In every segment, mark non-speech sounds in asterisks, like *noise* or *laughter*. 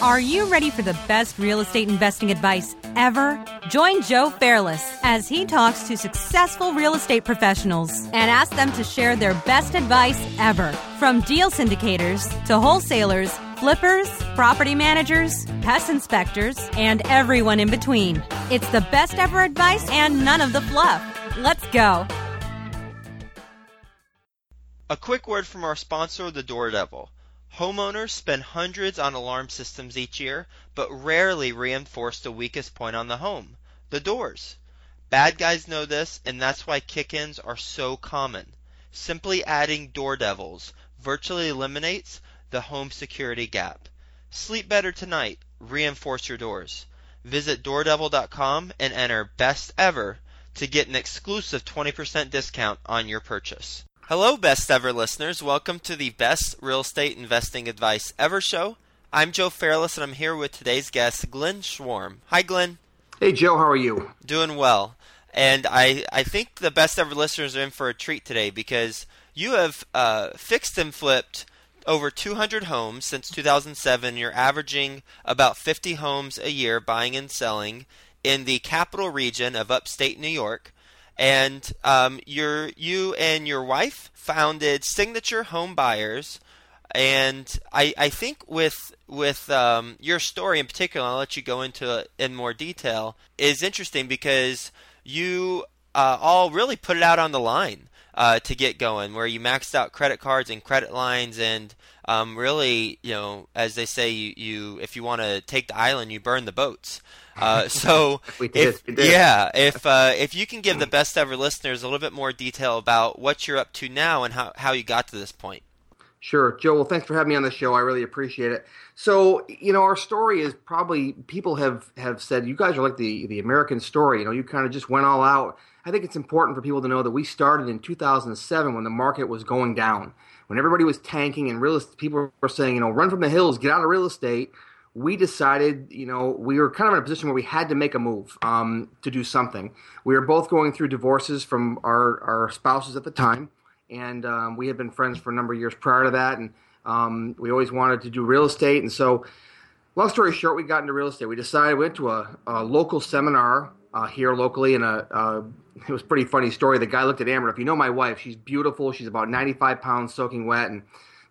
Are you ready for the best real estate investing advice ever? Join Joe Fairless as he talks to successful real estate professionals and asks them to share their best advice ever. From deal syndicators to wholesalers, flippers, property managers, pest inspectors, and everyone in between. It's the best ever advice and none of the fluff. Let's go. A quick word from our sponsor, the Door Devil. Homeowners spend hundreds on alarm systems each year, but rarely reinforce the weakest point on the home the doors. Bad guys know this, and that's why kick ins are so common. Simply adding door devils virtually eliminates the home security gap. Sleep better tonight. Reinforce your doors. Visit doordevil.com and enter best ever to get an exclusive 20% discount on your purchase. Hello, best ever listeners. Welcome to the best real estate investing advice ever show. I'm Joe Fairless, and I'm here with today's guest, Glenn Schworm. Hi, Glenn. Hey, Joe. How are you? Doing well. And I, I think the best ever listeners are in for a treat today because you have uh, fixed and flipped over 200 homes since 2007. You're averaging about 50 homes a year buying and selling in the capital region of upstate New York and um, your you and your wife founded Signature Home Buyers, and I I think with with um, your story in particular, I'll let you go into it in more detail. Is interesting because you uh, all really put it out on the line uh, to get going, where you maxed out credit cards and credit lines, and um, really, you know, as they say, you, you if you want to take the island, you burn the boats. Uh, *laughs* so, we did, if, yeah, if uh, if you can give the best ever listeners a little bit more detail about what you're up to now and how, how you got to this point. Sure, Joe. Well, thanks for having me on the show. I really appreciate it. So, you know, our story is probably people have have said you guys are like the the American story. You know, you kind of just went all out. I think it's important for people to know that we started in 2007 when the market was going down, when everybody was tanking and real people were saying, you know, run from the hills, get out of real estate we decided, you know, we were kind of in a position where we had to make a move um, to do something. We were both going through divorces from our, our spouses at the time, and um, we had been friends for a number of years prior to that, and um, we always wanted to do real estate. And so, long story short, we got into real estate. We decided we went to a, a local seminar uh, here locally, and a, uh, it was a pretty funny story. The guy looked at Amber. If you know my wife, she's beautiful. She's about 95 pounds, soaking wet, and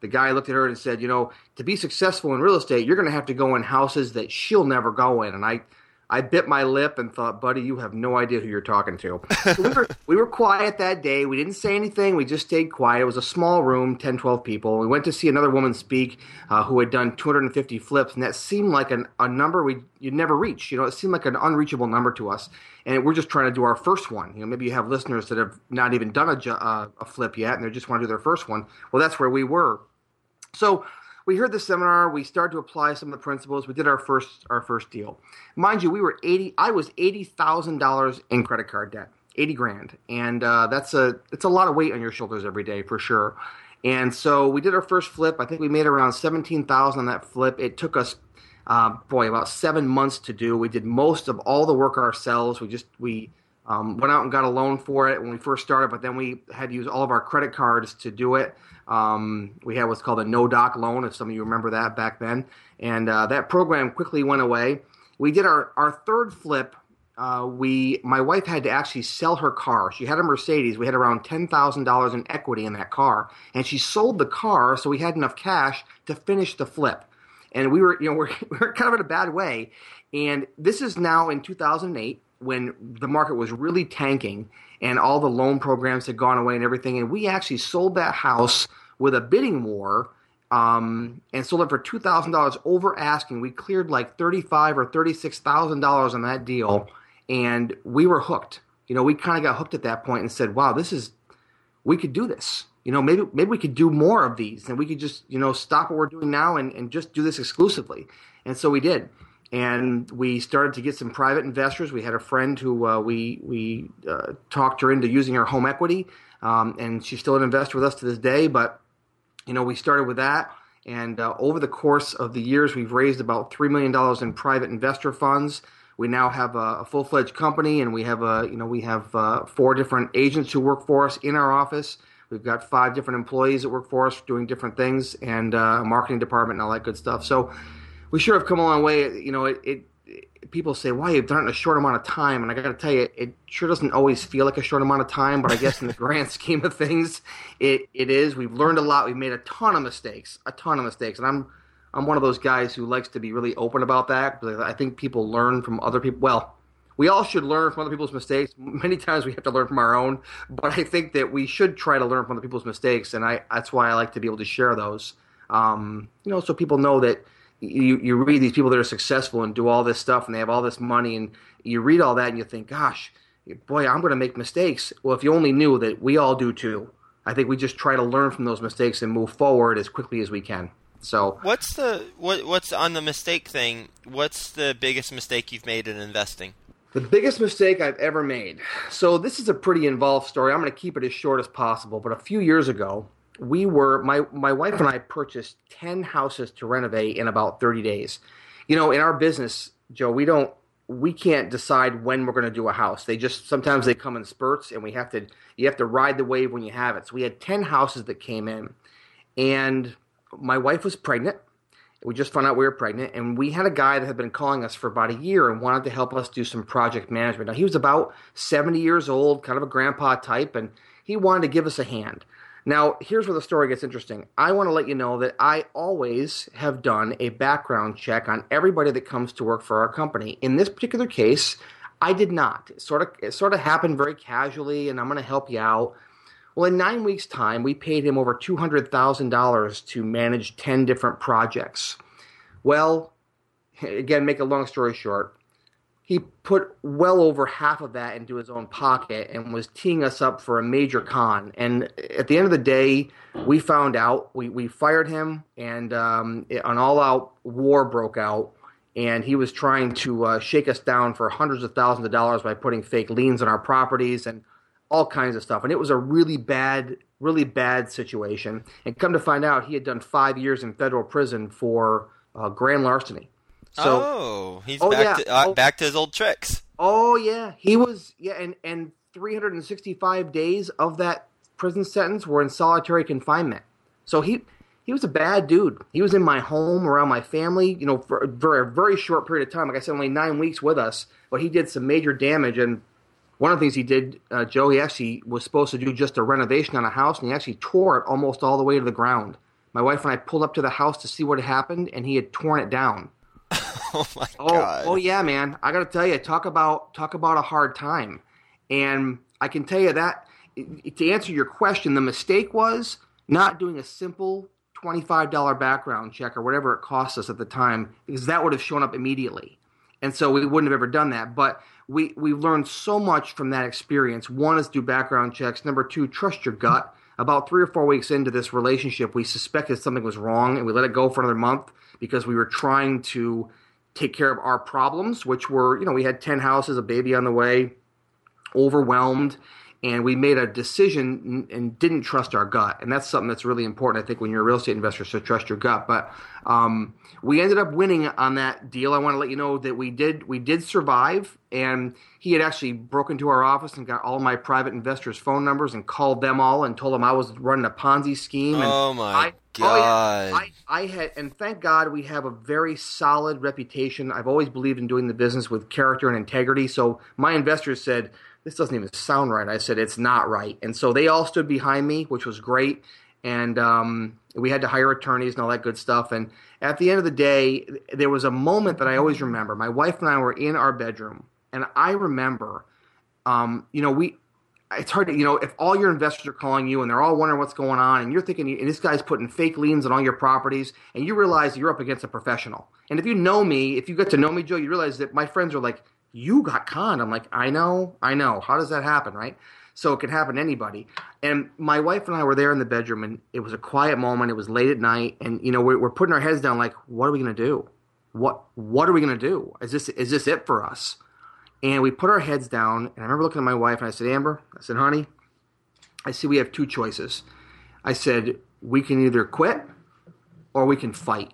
the guy looked at her and said, "You know, to be successful in real estate, you're going to have to go in houses that she'll never go in." And I, I bit my lip and thought, "Buddy, you have no idea who you're talking to." So we were *laughs* we were quiet that day. We didn't say anything. We just stayed quiet. It was a small room, 10, 12 people. We went to see another woman speak uh, who had done 250 flips, and that seemed like an, a number we you'd never reach. You know, it seemed like an unreachable number to us. And we're just trying to do our first one. You know, maybe you have listeners that have not even done a, uh, a flip yet, and they just want to do their first one. Well, that's where we were. So we heard the seminar. We started to apply some of the principles. We did our first our first deal. Mind you, we were eighty. I was eighty thousand dollars in credit card debt, eighty grand, and uh, that's a it's a lot of weight on your shoulders every day for sure. And so we did our first flip. I think we made around seventeen thousand on that flip. It took us, uh, boy, about seven months to do. We did most of all the work ourselves. We just we um, went out and got a loan for it when we first started, but then we had to use all of our credit cards to do it. Um, we had what's called a no doc loan, if some of you remember that back then. And uh, that program quickly went away. We did our, our third flip. Uh, we my wife had to actually sell her car. She had a Mercedes. We had around ten thousand dollars in equity in that car, and she sold the car, so we had enough cash to finish the flip. And we were, you know, *laughs* we're, we we're kind of in a bad way. And this is now in 2008 when the market was really tanking and all the loan programs had gone away and everything. And we actually sold that house with a bidding war um, and sold it for two thousand dollars over asking. We cleared like thirty five or thirty six thousand dollars on that deal, and we were hooked. You know, we kind of got hooked at that point and said, "Wow, this is we could do this." You know, maybe maybe we could do more of these, and we could just you know stop what we're doing now and, and just do this exclusively. And so we did and we started to get some private investors. We had a friend who uh, we we uh, talked her into using her home equity, um, and she's still an investor with us to this day. But you know, we started with that, and uh, over the course of the years, we've raised about three million dollars in private investor funds. We now have a, a full fledged company, and we have a you know we have uh, four different agents who work for us in our office. We've got five different employees that work for us doing different things, and uh, a marketing department and all that good stuff. So we sure have come a long way. You know, it, it people say, "Why you've done it in a short amount of time?" And I got to tell you, it sure doesn't always feel like a short amount of time. But I guess in the *laughs* grand scheme of things, it it is. We've learned a lot. We've made a ton of mistakes, a ton of mistakes, and I'm I'm one of those guys who likes to be really open about that. I think people learn from other people. Well, we all should learn from other people's mistakes. *laughs* Many times we have to learn from our own, but I think that we should try to learn from other people's mistakes, and I that's why I like to be able to share those. Um, you know, so people know that you you read these people that are successful and do all this stuff and they have all this money and you read all that and you think, gosh, boy, I'm going to make mistakes. Well, if you only knew that we all do too. I think we just try to learn from those mistakes and move forward as quickly as we can. So, what's the what what's on the mistake thing? What's the biggest mistake you've made in investing? The biggest mistake I've ever made. So, this is a pretty involved story. I'm going to keep it as short as possible, but a few years ago, we were my my wife and I purchased 10 houses to renovate in about 30 days. You know, in our business, Joe, we don't we can't decide when we're going to do a house. They just sometimes they come in spurts and we have to you have to ride the wave when you have it. So we had 10 houses that came in and my wife was pregnant. We just found out we were pregnant and we had a guy that had been calling us for about a year and wanted to help us do some project management. Now he was about 70 years old, kind of a grandpa type and he wanted to give us a hand. Now, here's where the story gets interesting. I want to let you know that I always have done a background check on everybody that comes to work for our company. In this particular case, I did not. It sort of it sort of happened very casually, and I'm going to help you out. Well, in nine weeks' time, we paid him over two hundred thousand dollars to manage ten different projects. Well, *laughs* again, make a long story short, he put well over half of that into his own pocket and was teeing us up for a major con. And at the end of the day, we found out we, we fired him, and um, an all out war broke out. And he was trying to uh, shake us down for hundreds of thousands of dollars by putting fake liens on our properties and all kinds of stuff. And it was a really bad, really bad situation. And come to find out, he had done five years in federal prison for uh, grand larceny. So, oh, he's oh, back yeah. to uh, oh, back to his old tricks. Oh yeah, he was yeah, and and 365 days of that prison sentence were in solitary confinement. So he he was a bad dude. He was in my home around my family, you know, for, for a very short period of time. Like I said, only nine weeks with us, but he did some major damage. And one of the things he did, uh, Joe, he actually was supposed to do just a renovation on a house, and he actually tore it almost all the way to the ground. My wife and I pulled up to the house to see what had happened, and he had torn it down. *laughs* oh my oh, oh god. Oh yeah, man. I got to tell you, talk about talk about a hard time. And I can tell you that to answer your question, the mistake was not doing a simple $25 background check or whatever it cost us at the time because that would have shown up immediately. And so we wouldn't have ever done that. But we we learned so much from that experience. One is do background checks. Number two, trust your gut. About three or four weeks into this relationship, we suspected something was wrong and we let it go for another month because we were trying to take care of our problems, which were, you know, we had 10 houses, a baby on the way, overwhelmed, and we made a decision and didn't trust our gut. And that's something that's really important, I think, when you're a real estate investor, so trust your gut. But um, we ended up winning on that deal. I want to let you know that we did we did survive, and he had actually broken into our office and got all my private investors' phone numbers and called them all and told them I was running a Ponzi scheme. And oh my I, god! Oh yeah, I, I had, and thank God we have a very solid reputation. I've always believed in doing the business with character and integrity. So my investors said this doesn't even sound right. I said, it's not right. And so they all stood behind me, which was great. And um, we had to hire attorneys and all that good stuff. And at the end of the day, there was a moment that I always remember. My wife and I were in our bedroom, and I remember, um, you know, we. It's hard to, you know, if all your investors are calling you and they're all wondering what's going on, and you're thinking, and this guy's putting fake liens on all your properties, and you realize you're up against a professional. And if you know me, if you get to know me, Joe, you realize that my friends are like, you got conned. I'm like, I know, I know. How does that happen, right? So it can happen to anybody. And my wife and I were there in the bedroom, and it was a quiet moment. It was late at night, and you know we're, we're putting our heads down, like, what are we going to do? What What are we going to do? Is this is this it for us? And we put our heads down, and I remember looking at my wife, and I said, Amber, I said, honey, I see we have two choices. I said we can either quit or we can fight,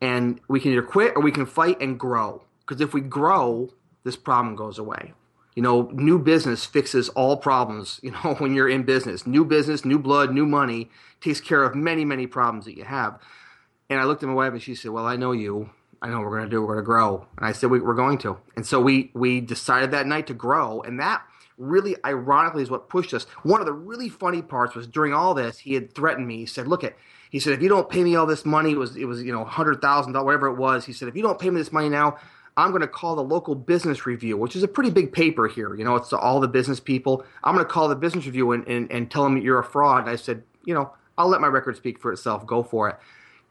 and we can either quit or we can fight and grow. Because if we grow, this problem goes away. You know, new business fixes all problems, *laughs* you know, when you're in business. New business, new blood, new money takes care of many, many problems that you have. And I looked at my wife and she said, Well, I know you. I know what we're going to do. We're going to grow. And I said, we, we're going to. And so we, we decided that night to grow. And that really ironically is what pushed us. One of the really funny parts was during all this, he had threatened me. He said, look at, he said, if you don't pay me all this money, it was, it was, you know, hundred thousand dollars, whatever it was. He said, if you don't pay me this money now, I'm going to call the local business review, which is a pretty big paper here. You know, it's all the business people. I'm going to call the business review and, and, and tell them you're a fraud. And I said, you know, I'll let my record speak for itself. Go for it.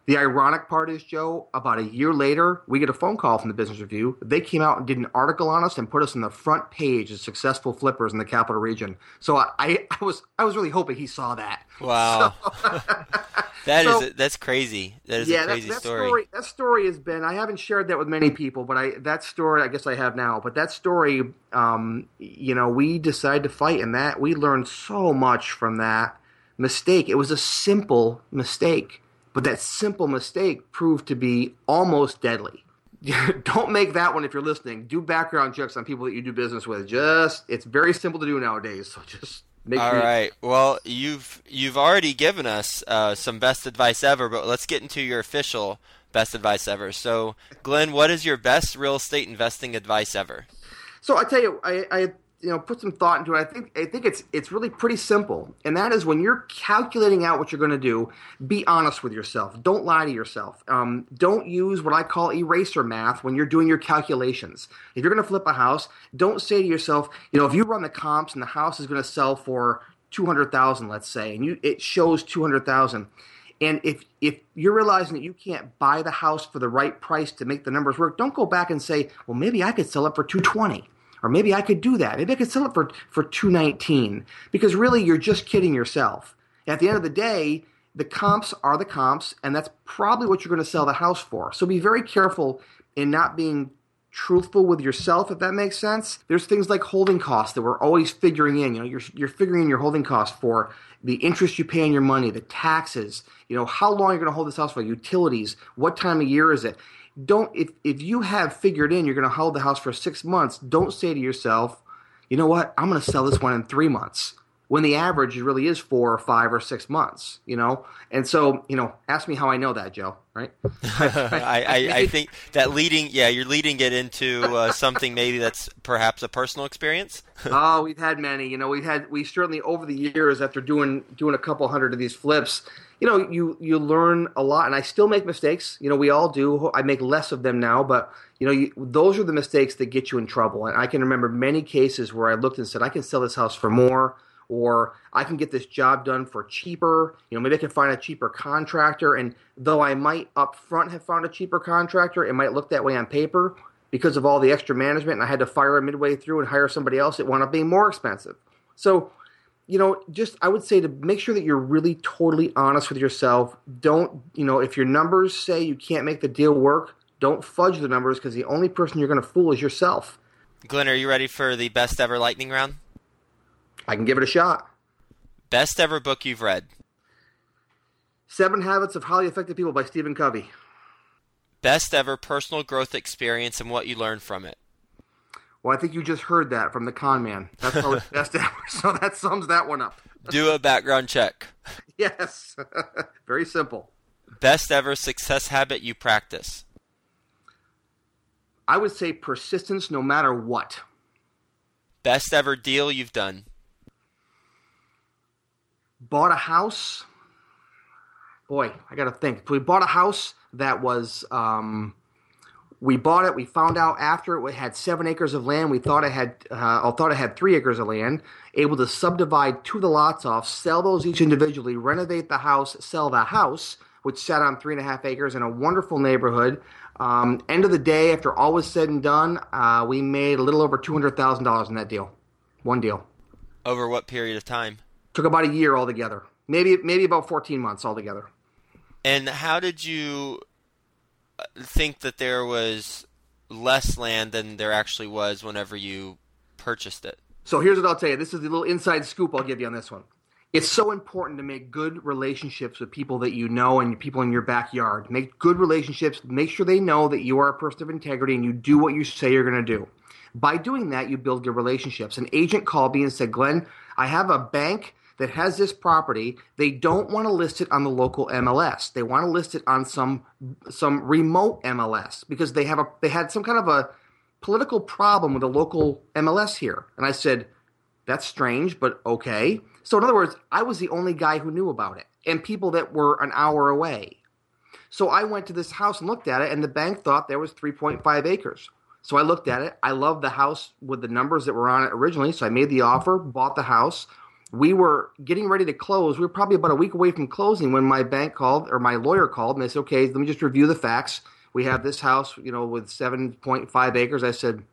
The ironic part is, Joe, about a year later, we get a phone call from the Business Review. They came out and did an article on us and put us on the front page as successful flippers in the capital region. So I, I, I was I was really hoping he saw that. Wow, so, *laughs* that so, is that's crazy. That is yeah, a crazy that, that story. story. That story has been. I haven't shared that with many people, but I that story I guess I have now. But that story, um, you know, we decided to fight, and that we learned so much from that mistake. It was a simple mistake but that simple mistake proved to be almost deadly. *laughs* Don't make that one if you're listening. Do background checks on people that you do business with. Just it's very simple to do nowadays. So just make All sure right. Well, you've you've already given us uh, some best advice ever, but let's get into your official best advice ever. So, Glenn, what is your best real estate investing advice ever? So I tell you, I, I you know put some thought into it. I think I think it's it's really pretty simple, and that is when you're calculating out what you're going to do, be honest with yourself. Don't lie to yourself. Um, don't use what I call eraser math when you're doing your calculations. If you're going to flip a house, don't say to yourself, you know, if you run the comps and the house is going to sell for two hundred thousand, let's say, and you it shows two hundred thousand. And if if you're realizing that you can't buy the house for the right price to make the numbers work, don't go back and say, well, maybe I could sell it for 220 or maybe I could do that. Maybe I could sell it for, for 219 because really you're just kidding yourself. At the end of the day, the comps are the comps, and that's probably what you're going to sell the house for. So be very careful in not being truthful with yourself, if that makes sense. There's things like holding costs that we're always figuring in. You know, you're, you're figuring in your holding costs for the interest you pay on your money, the taxes, you know, how long you're going to hold this house for, utilities, what time of year is it don't if if you have figured in you're going to hold the house for six months, don't say to yourself, you know what, I'm going to sell this one in three months. When the average really is four or five or six months, you know, and so you know, ask me how I know that, Joe. Right? *laughs* I, I, I, *laughs* think that leading, yeah, you're leading it into uh, something maybe that's perhaps a personal experience. *laughs* oh, we've had many. You know, we've had we certainly over the years after doing doing a couple hundred of these flips, you know, you you learn a lot, and I still make mistakes. You know, we all do. I make less of them now, but you know, you, those are the mistakes that get you in trouble. And I can remember many cases where I looked and said, I can sell this house for more, or I can get this job done for cheaper. You know, maybe I can find a cheaper contractor. And though I might up front have found a cheaper contractor, it might look that way on paper because of all the extra management, and I had to fire him midway through and hire somebody else. It wound up being more expensive. So you know, just I would say to make sure that you're really totally honest with yourself. Don't, you know, if your numbers say you can't make the deal work, don't fudge the numbers because the only person you're going to fool is yourself. Glenn, are you ready for the best ever lightning round? I can give it a shot. Best ever book you've read? Seven Habits of Highly Effective People by Stephen Covey. Best ever personal growth experience and what you learned from it? Well, I think you just heard that from the con man. That's probably best ever. *laughs* So that sums that one up. Do a background check. *laughs* Yes. *laughs* Very simple. Best ever success habit you practice? I would say persistence no matter what. Best ever deal you've done? Bought a house. Boy, I got to think. We bought a house that was um, we bought it. We found out after it had seven acres of land. We thought it had, uh, thought it had three acres of land. Able to subdivide two of the lots off, sell those each individually, renovate the house, sell the house, which sat on three and a half acres in a wonderful neighborhood. Um, end of the day, after all was said and done, uh, we made a little over two hundred thousand dollars in that deal. One deal. Over what period of time? Took about a year altogether. Maybe maybe about fourteen months altogether. And how did you uh, think that there was less land than there actually was whenever you purchased it. So here's what I'll tell you. This is the little inside scoop I'll give you on this one. It's so important to make good relationships with people that you know and people in your backyard. Make good relationships. Make sure they know that you are a person of integrity and you do what you say you're going to do. By doing that, you build good relationships. An agent called me and said, Glenn, I have a bank that has this property. They don't want to list it on the local MLS. They want to list it on some some remote MLS because they have a they had some kind of a political problem with the local MLS here. And I said, that's strange, but okay. So in other words, I was the only guy who knew about it, and people that were an hour away. So I went to this house and looked at it, and the bank thought there was 3.5 acres. So I looked at it. I loved the house with the numbers that were on it originally. So I made the offer, bought the house. We were getting ready to close. We were probably about a week away from closing when my bank called or my lawyer called and they said, okay, let me just review the facts. We have this house, you know, with 7.5 acres. I said,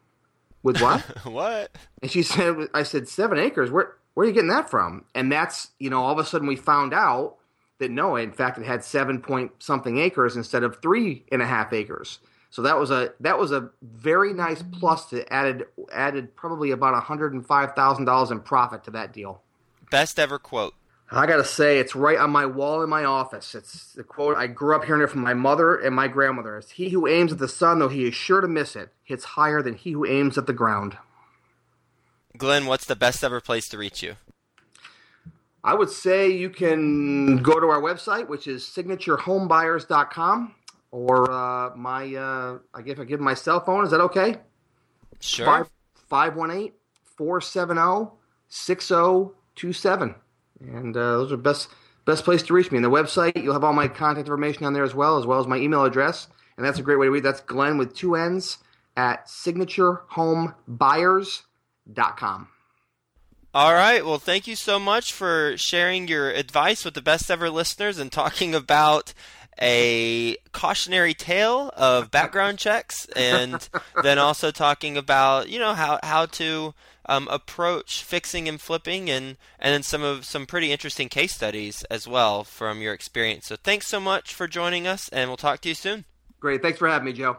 with what? *laughs* what? And she said, I said, seven acres. Where, where are you getting that from? And that's, you know, all of a sudden we found out that no, in fact, it had seven point something acres instead of three and a half acres. So that was a that was a very nice plus that added added probably about hundred and five thousand dollars in profit to that deal. Best ever quote. I gotta say, it's right on my wall in my office. It's the quote I grew up hearing it from my mother and my grandmother. It's he who aims at the sun, though he is sure to miss it, hits higher than he who aims at the ground. Glenn, what's the best ever place to reach you? I would say you can go to our website, which is signaturehomebuyers.com, or uh, my, uh, I guess I give my cell phone. Is that okay? Sure. 518 470 6027. And uh, those are best best place to reach me. And the website, you'll have all my contact information on there as well, as well as my email address. And that's a great way to read. That's Glenn with two N's at signaturehomebuyers.com. All right. Well, thank you so much for sharing your advice with the best ever listeners and talking about a cautionary tale of background checks and *laughs* then also talking about, you know, how, how to um, approach fixing and flipping and, and then some of some pretty interesting case studies as well from your experience. So thanks so much for joining us and we'll talk to you soon. Great. Thanks for having me, Joe.